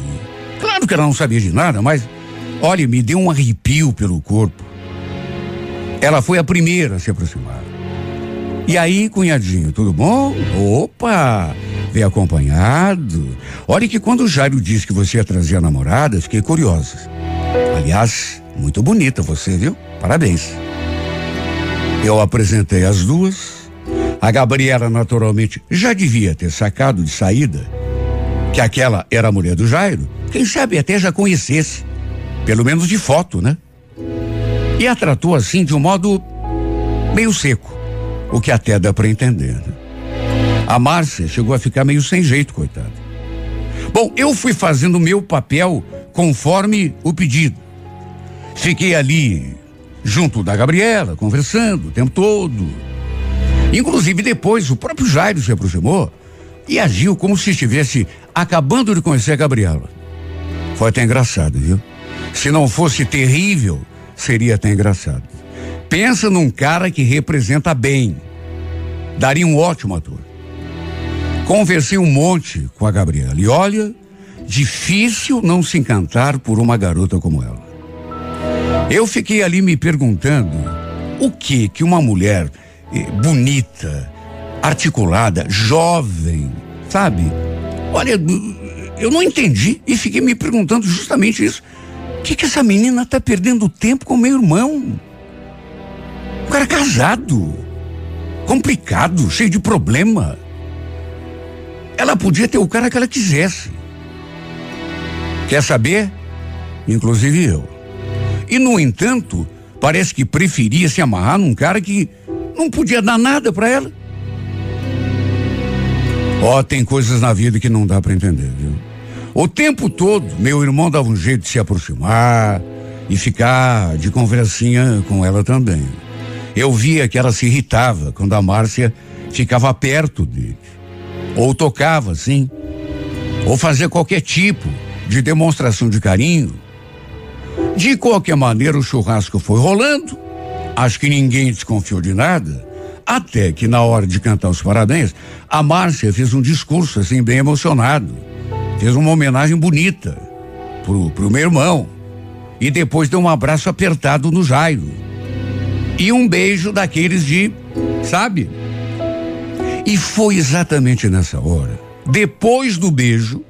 claro que ela não sabia de nada, mas, olha, me deu um arrepio pelo corpo. Ela foi a primeira a se aproximar. E aí, cunhadinho, tudo bom? Opa! Veio acompanhado. Olha que quando o Jairo disse que você ia trazer a namorada, fiquei curiosa. Aliás, muito bonita você, viu? Parabéns. Eu apresentei as duas. A Gabriela, naturalmente, já devia ter sacado de saída que aquela era a mulher do Jairo, quem sabe até já conhecesse, pelo menos de foto, né? E a tratou assim de um modo meio seco, o que até dá para entender. Né? A Márcia chegou a ficar meio sem jeito, coitada. Bom, eu fui fazendo o meu papel conforme o pedido. Fiquei ali junto da Gabriela, conversando o tempo todo. Inclusive depois o próprio Jairo se aproximou e agiu como se estivesse acabando de conhecer a Gabriela. Foi até engraçado, viu? Se não fosse terrível, seria até engraçado. Pensa num cara que representa bem. Daria um ótimo ator. Conversei um monte com a Gabriela e olha, difícil não se encantar por uma garota como ela. Eu fiquei ali me perguntando o que que uma mulher eh, bonita, articulada, jovem, sabe? Olha, eu não entendi e fiquei me perguntando justamente isso. Que que essa menina tá perdendo tempo com meu irmão? Um cara casado, complicado, cheio de problema. Ela podia ter o cara que ela quisesse. Quer saber? Inclusive eu. E, no entanto, parece que preferia se amarrar num cara que não podia dar nada para ela. Ó, oh, tem coisas na vida que não dá para entender, viu? O tempo todo, meu irmão dava um jeito de se aproximar e ficar de conversinha com ela também. Eu via que ela se irritava quando a Márcia ficava perto dele ou tocava assim, ou fazia qualquer tipo de demonstração de carinho. De qualquer maneira, o churrasco foi rolando. Acho que ninguém desconfiou de nada. Até que na hora de cantar os parabéns, a Márcia fez um discurso assim bem emocionado. Fez uma homenagem bonita pro, pro meu irmão. E depois deu um abraço apertado no Jairo. E um beijo daqueles de, sabe? E foi exatamente nessa hora, depois do beijo,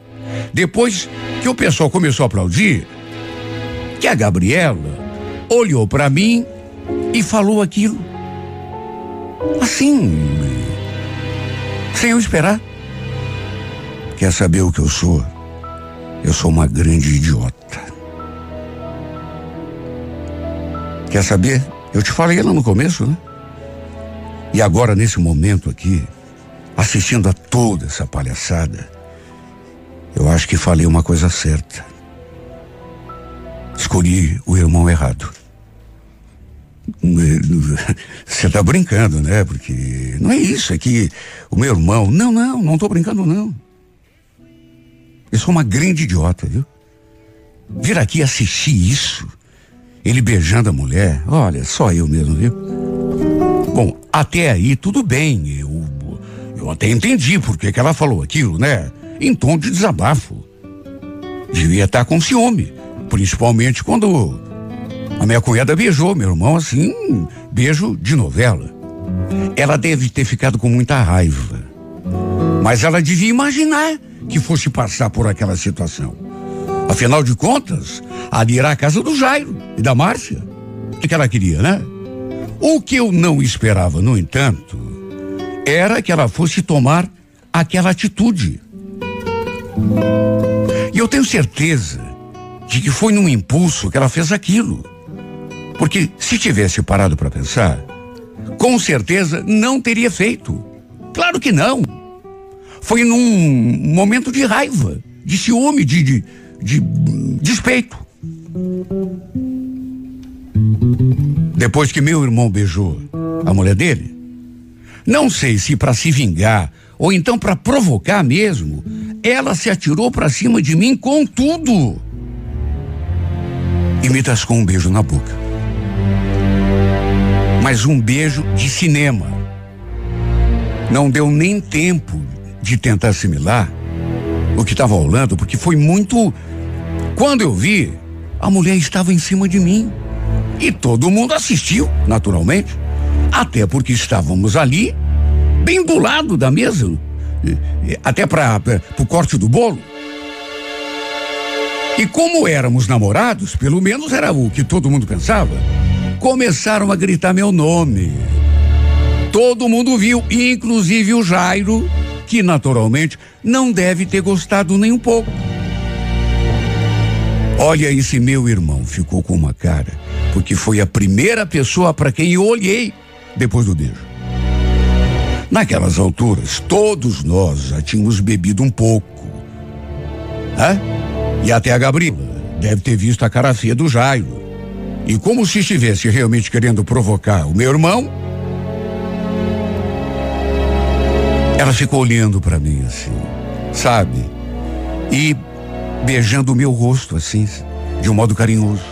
depois que o pessoal começou a aplaudir, que a Gabriela olhou para mim e falou aquilo. Assim, sem eu esperar. Quer saber o que eu sou? Eu sou uma grande idiota. Quer saber? Eu te falei lá no começo, né? E agora, nesse momento aqui, assistindo a toda essa palhaçada, eu acho que falei uma coisa certa. Escolhi o irmão errado. Você está brincando, né? Porque não é isso, é que o meu irmão. Não, não, não estou brincando, não. Eu sou uma grande idiota, viu? Vir aqui assistir isso, ele beijando a mulher, olha, só eu mesmo, viu? Bom, até aí tudo bem, eu eu até entendi por que ela falou aquilo, né? Em tom de desabafo. Devia estar com ciúme, principalmente quando a minha cunhada beijou meu irmão assim, beijo de novela. Ela deve ter ficado com muita raiva. Mas ela devia imaginar que fosse passar por aquela situação. Afinal de contas, ali era a casa do Jairo e da Márcia. O que ela queria, né? O que eu não esperava, no entanto, era que ela fosse tomar aquela atitude. E eu tenho certeza de que foi num impulso que ela fez aquilo. Porque se tivesse parado para pensar, com certeza não teria feito. Claro que não. Foi num momento de raiva, de ciúme, de, de, de despeito. Depois que meu irmão beijou a mulher dele, não sei se para se vingar ou então para provocar mesmo, ela se atirou para cima de mim com tudo. E me tascou um beijo na boca. Mas um beijo de cinema. Não deu nem tempo de tentar assimilar o que estava rolando, porque foi muito. Quando eu vi, a mulher estava em cima de mim. E todo mundo assistiu, naturalmente. Até porque estávamos ali, bem do lado da mesa, até para o corte do bolo. E como éramos namorados, pelo menos era o que todo mundo pensava, começaram a gritar meu nome. Todo mundo viu, inclusive o Jairo, que naturalmente não deve ter gostado nem um pouco. Olha, esse meu irmão ficou com uma cara, porque foi a primeira pessoa para quem eu olhei depois do beijo. Naquelas alturas, todos nós já tínhamos bebido um pouco. Né? E até a Gabriela deve ter visto a cara feia do Jairo. E como se estivesse realmente querendo provocar o meu irmão, ela ficou olhando para mim assim, sabe? E beijando o meu rosto assim, de um modo carinhoso.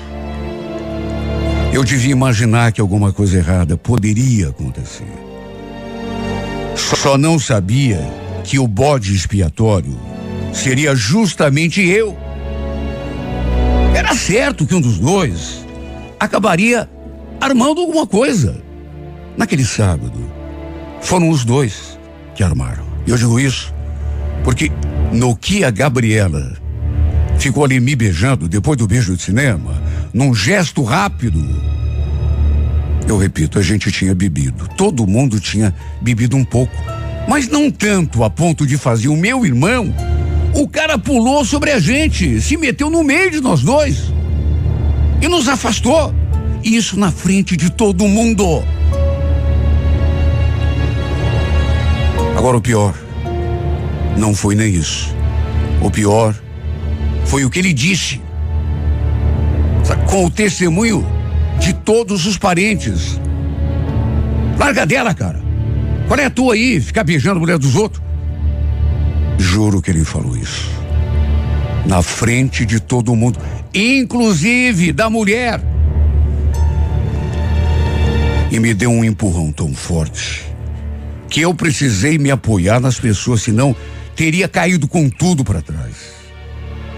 Eu devia imaginar que alguma coisa errada poderia acontecer. Só não sabia que o bode expiatório seria justamente eu. Era certo que um dos dois acabaria armando alguma coisa. Naquele sábado, foram os dois que armaram. E eu digo isso porque no que a Gabriela ficou ali me beijando depois do beijo de cinema, num gesto rápido, eu repito, a gente tinha bebido. Todo mundo tinha bebido um pouco. Mas não tanto a ponto de fazer o meu irmão. O cara pulou sobre a gente, se meteu no meio de nós dois e nos afastou. Isso na frente de todo mundo. Agora o pior não foi nem isso. O pior foi o que ele disse. Com o testemunho de todos os parentes. Larga dela, cara. Qual é a tua aí? Ficar beijando a mulher dos outros? Juro que ele falou isso. Na frente de todo mundo, inclusive da mulher. E me deu um empurrão tão forte que eu precisei me apoiar nas pessoas, senão teria caído com tudo para trás.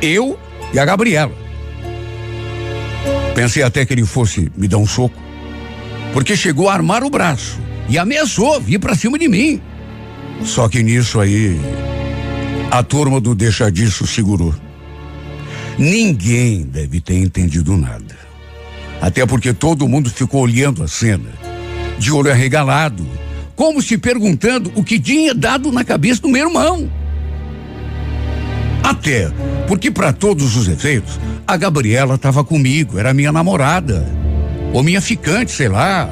Eu e a Gabriela. Pensei até que ele fosse me dar um soco, porque chegou a armar o braço e ameaçou vir para cima de mim. Só que nisso aí, a turma do Deixa Disso segurou. Ninguém deve ter entendido nada. Até porque todo mundo ficou olhando a cena, de olho arregalado, como se perguntando o que tinha dado na cabeça do meu irmão. Até porque, para todos os efeitos, a Gabriela estava comigo, era minha namorada. Ou minha ficante, sei lá.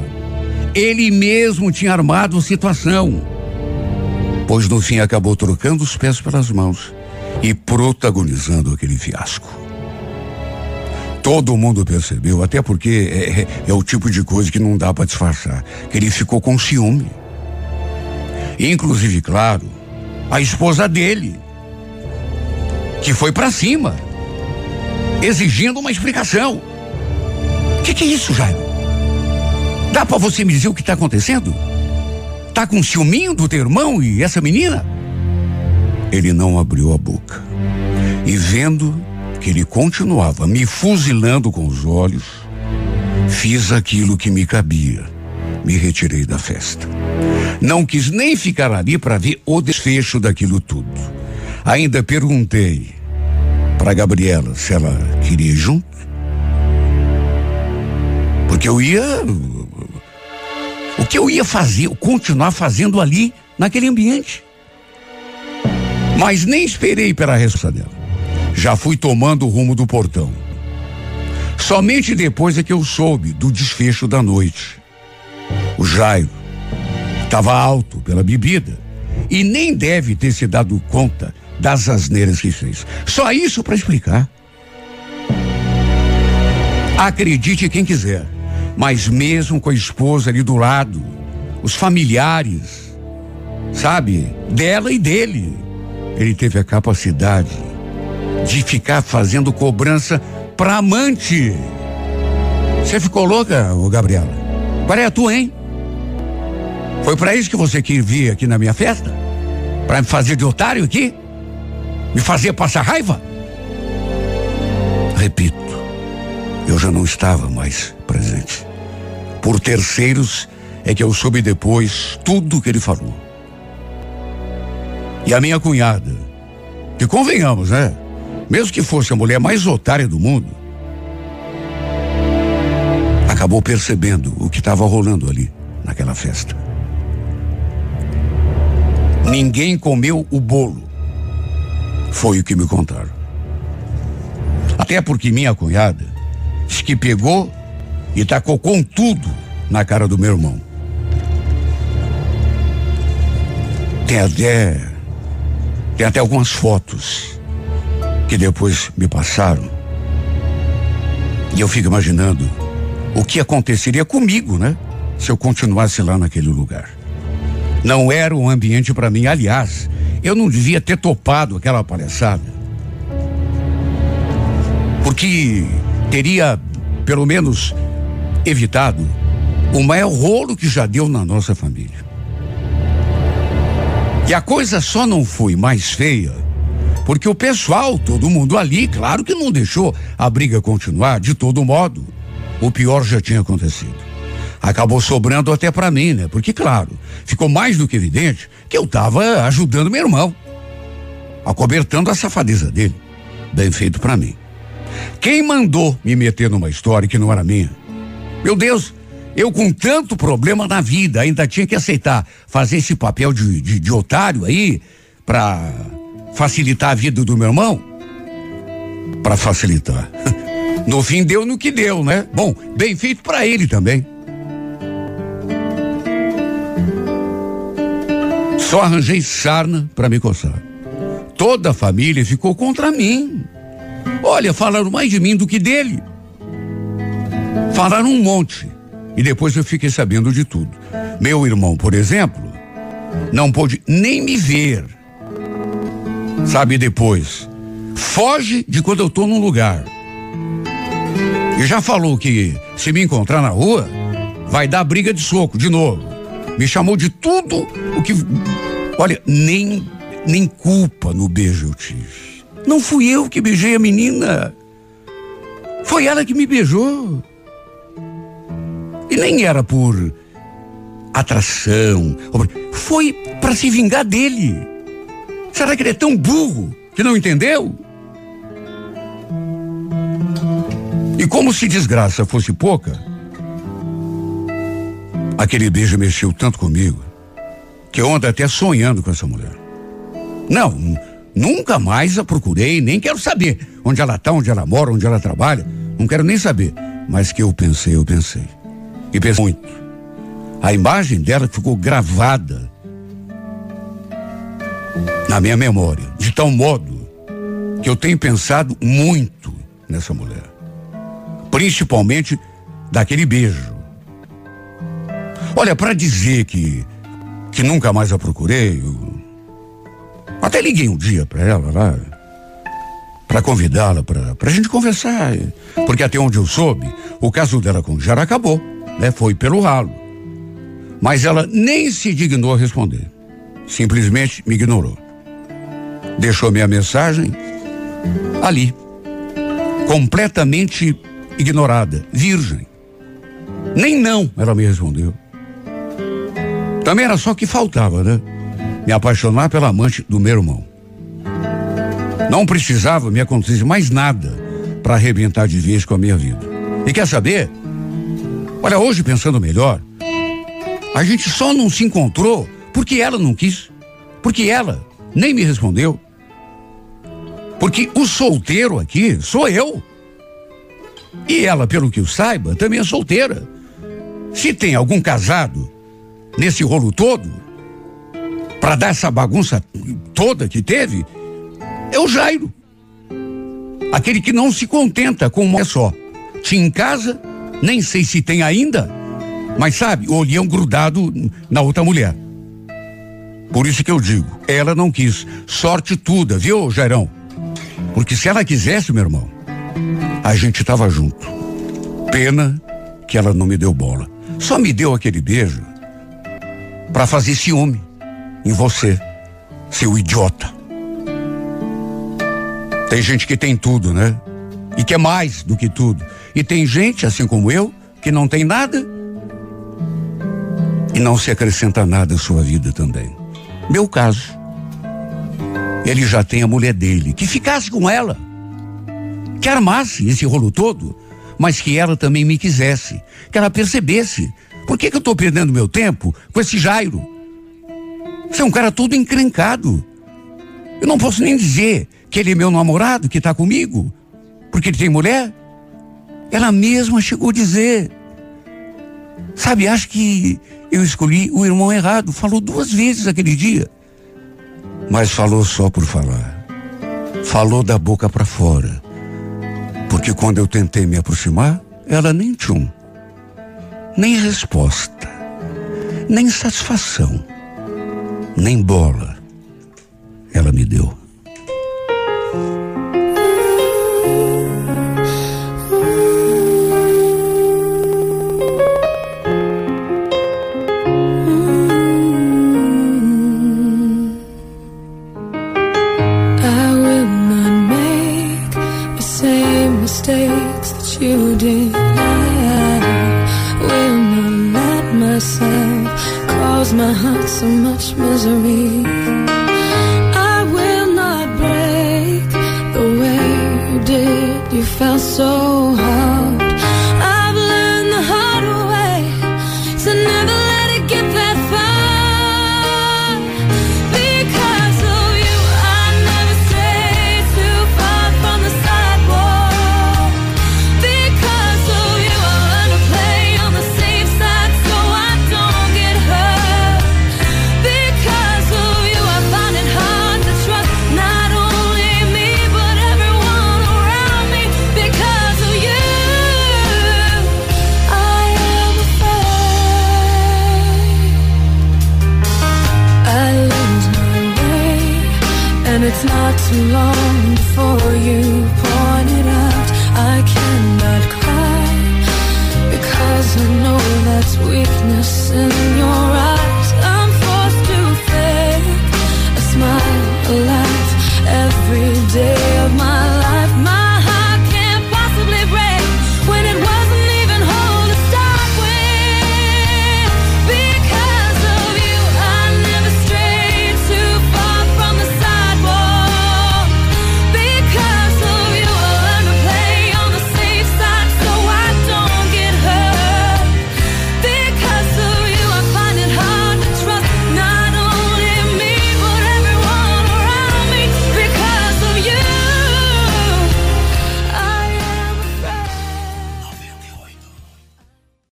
Ele mesmo tinha armado a situação. Pois no fim acabou trocando os pés pelas mãos e protagonizando aquele fiasco. Todo mundo percebeu, até porque é, é, é o tipo de coisa que não dá para disfarçar, que ele ficou com ciúme. Inclusive, claro, a esposa dele que foi para cima, exigindo uma explicação. O que, que, é isso, Jairo? Dá para você me dizer o que está acontecendo? Tá com ciúminho do teu irmão e essa menina? Ele não abriu a boca. E vendo que ele continuava me fuzilando com os olhos, fiz aquilo que me cabia. Me retirei da festa. Não quis nem ficar ali para ver o desfecho daquilo tudo. Ainda perguntei para Gabriela se ela queria ir junto. Porque eu ia. O que eu ia fazer? Continuar fazendo ali, naquele ambiente. Mas nem esperei pela resposta dela. Já fui tomando o rumo do portão. Somente depois é que eu soube do desfecho da noite. O Jairo estava alto pela bebida e nem deve ter se dado conta das asneiras que fez. Só isso para explicar. Acredite quem quiser, mas mesmo com a esposa ali do lado, os familiares, sabe, dela e dele, ele teve a capacidade de ficar fazendo cobrança para amante. Você ficou louca, ô Gabriela? Qual é a tua, hein? Foi para isso que você quis vir aqui na minha festa? Para me fazer de otário aqui? Me fazer passar raiva? Repito, eu já não estava mais presente. Por terceiros é que eu soube depois tudo o que ele falou. E a minha cunhada, que convenhamos, né? Mesmo que fosse a mulher mais otária do mundo, acabou percebendo o que estava rolando ali naquela festa. Ninguém comeu o bolo. Foi o que me contaram. Até porque minha cunhada disse que pegou e tacou com tudo na cara do meu irmão. Tem até. Tem até algumas fotos que depois me passaram. E eu fico imaginando o que aconteceria comigo, né? Se eu continuasse lá naquele lugar. Não era um ambiente para mim. Aliás, eu não devia ter topado aquela palhaçada. Porque teria, pelo menos, evitado o maior rolo que já deu na nossa família. E a coisa só não foi mais feia, porque o pessoal, todo mundo ali, claro que não deixou a briga continuar, de todo modo. O pior já tinha acontecido. Acabou sobrando até para mim, né? Porque, claro, ficou mais do que evidente que eu estava ajudando meu irmão, acobertando a safadeza dele. Bem feito para mim. Quem mandou me meter numa história que não era minha? Meu Deus, eu com tanto problema na vida ainda tinha que aceitar fazer esse papel de, de, de otário aí para facilitar a vida do meu irmão? Para facilitar. No fim deu no que deu, né? Bom, bem feito para ele também. Só arranjei sarna para me coçar. Toda a família ficou contra mim. Olha, falaram mais de mim do que dele. Falaram um monte. E depois eu fiquei sabendo de tudo. Meu irmão, por exemplo, não pôde nem me ver. Sabe depois? Foge de quando eu tô num lugar. E já falou que se me encontrar na rua, vai dar briga de soco de novo. Me chamou de tudo o que. Olha, nem, nem culpa no beijo eu tive. Não fui eu que beijei a menina. Foi ela que me beijou. E nem era por atração. Foi para se vingar dele. Será que ele é tão burro que não entendeu? E como se desgraça fosse pouca, aquele beijo mexeu tanto comigo que eu ando até sonhando com essa mulher. Não, nunca mais a procurei, nem quero saber onde ela está, onde ela mora, onde ela trabalha. Não quero nem saber. Mas que eu pensei, eu pensei. E pensei muito. A imagem dela ficou gravada na minha memória, de tal modo que eu tenho pensado muito nessa mulher. Principalmente daquele beijo. Olha, para dizer que que nunca mais a procurei, eu até liguei um dia para ela lá, para convidá-la para a gente conversar, porque até onde eu soube, o caso dela com Jara acabou né? Foi pelo ralo. Mas ela nem se dignou a responder. Simplesmente me ignorou. Deixou minha mensagem ali, completamente ignorada, virgem. Nem não ela me respondeu. Também era só que faltava, né? Me apaixonar pela amante do meu irmão. Não precisava me acontecer mais nada para arrebentar de vez com a minha vida. E quer saber? Olha, hoje pensando melhor, a gente só não se encontrou porque ela não quis. Porque ela nem me respondeu. Porque o solteiro aqui sou eu. E ela, pelo que eu saiba, também é solteira. Se tem algum casado nesse rolo todo, para dar essa bagunça toda que teve, é o Jairo. Aquele que não se contenta com uma só. Tinha em casa, nem sei se tem ainda, mas sabe, o olhão grudado na outra mulher. Por isso que eu digo, ela não quis. Sorte toda, viu, Jairão? Porque se ela quisesse, meu irmão, a gente tava junto. Pena que ela não me deu bola. Só me deu aquele beijo para fazer ciúme em você, seu idiota. Tem gente que tem tudo, né? E quer mais do que tudo. E tem gente, assim como eu, que não tem nada e não se acrescenta nada à sua vida também. Meu caso. Ele já tem a mulher dele, que ficasse com ela, que armasse esse rolo todo, mas que ela também me quisesse, que ela percebesse. Por que, que eu estou perdendo meu tempo com esse Jairo? Você é um cara todo encrencado. Eu não posso nem dizer que ele é meu namorado, que está comigo, porque ele tem mulher. Ela mesma chegou a dizer. Sabe, acho que eu escolhi o irmão errado. Falou duas vezes aquele dia. Mas falou só por falar. falou da boca para fora. Porque quando eu tentei me aproximar, ela nem tchum, nem resposta, nem satisfação, nem bola ela me deu.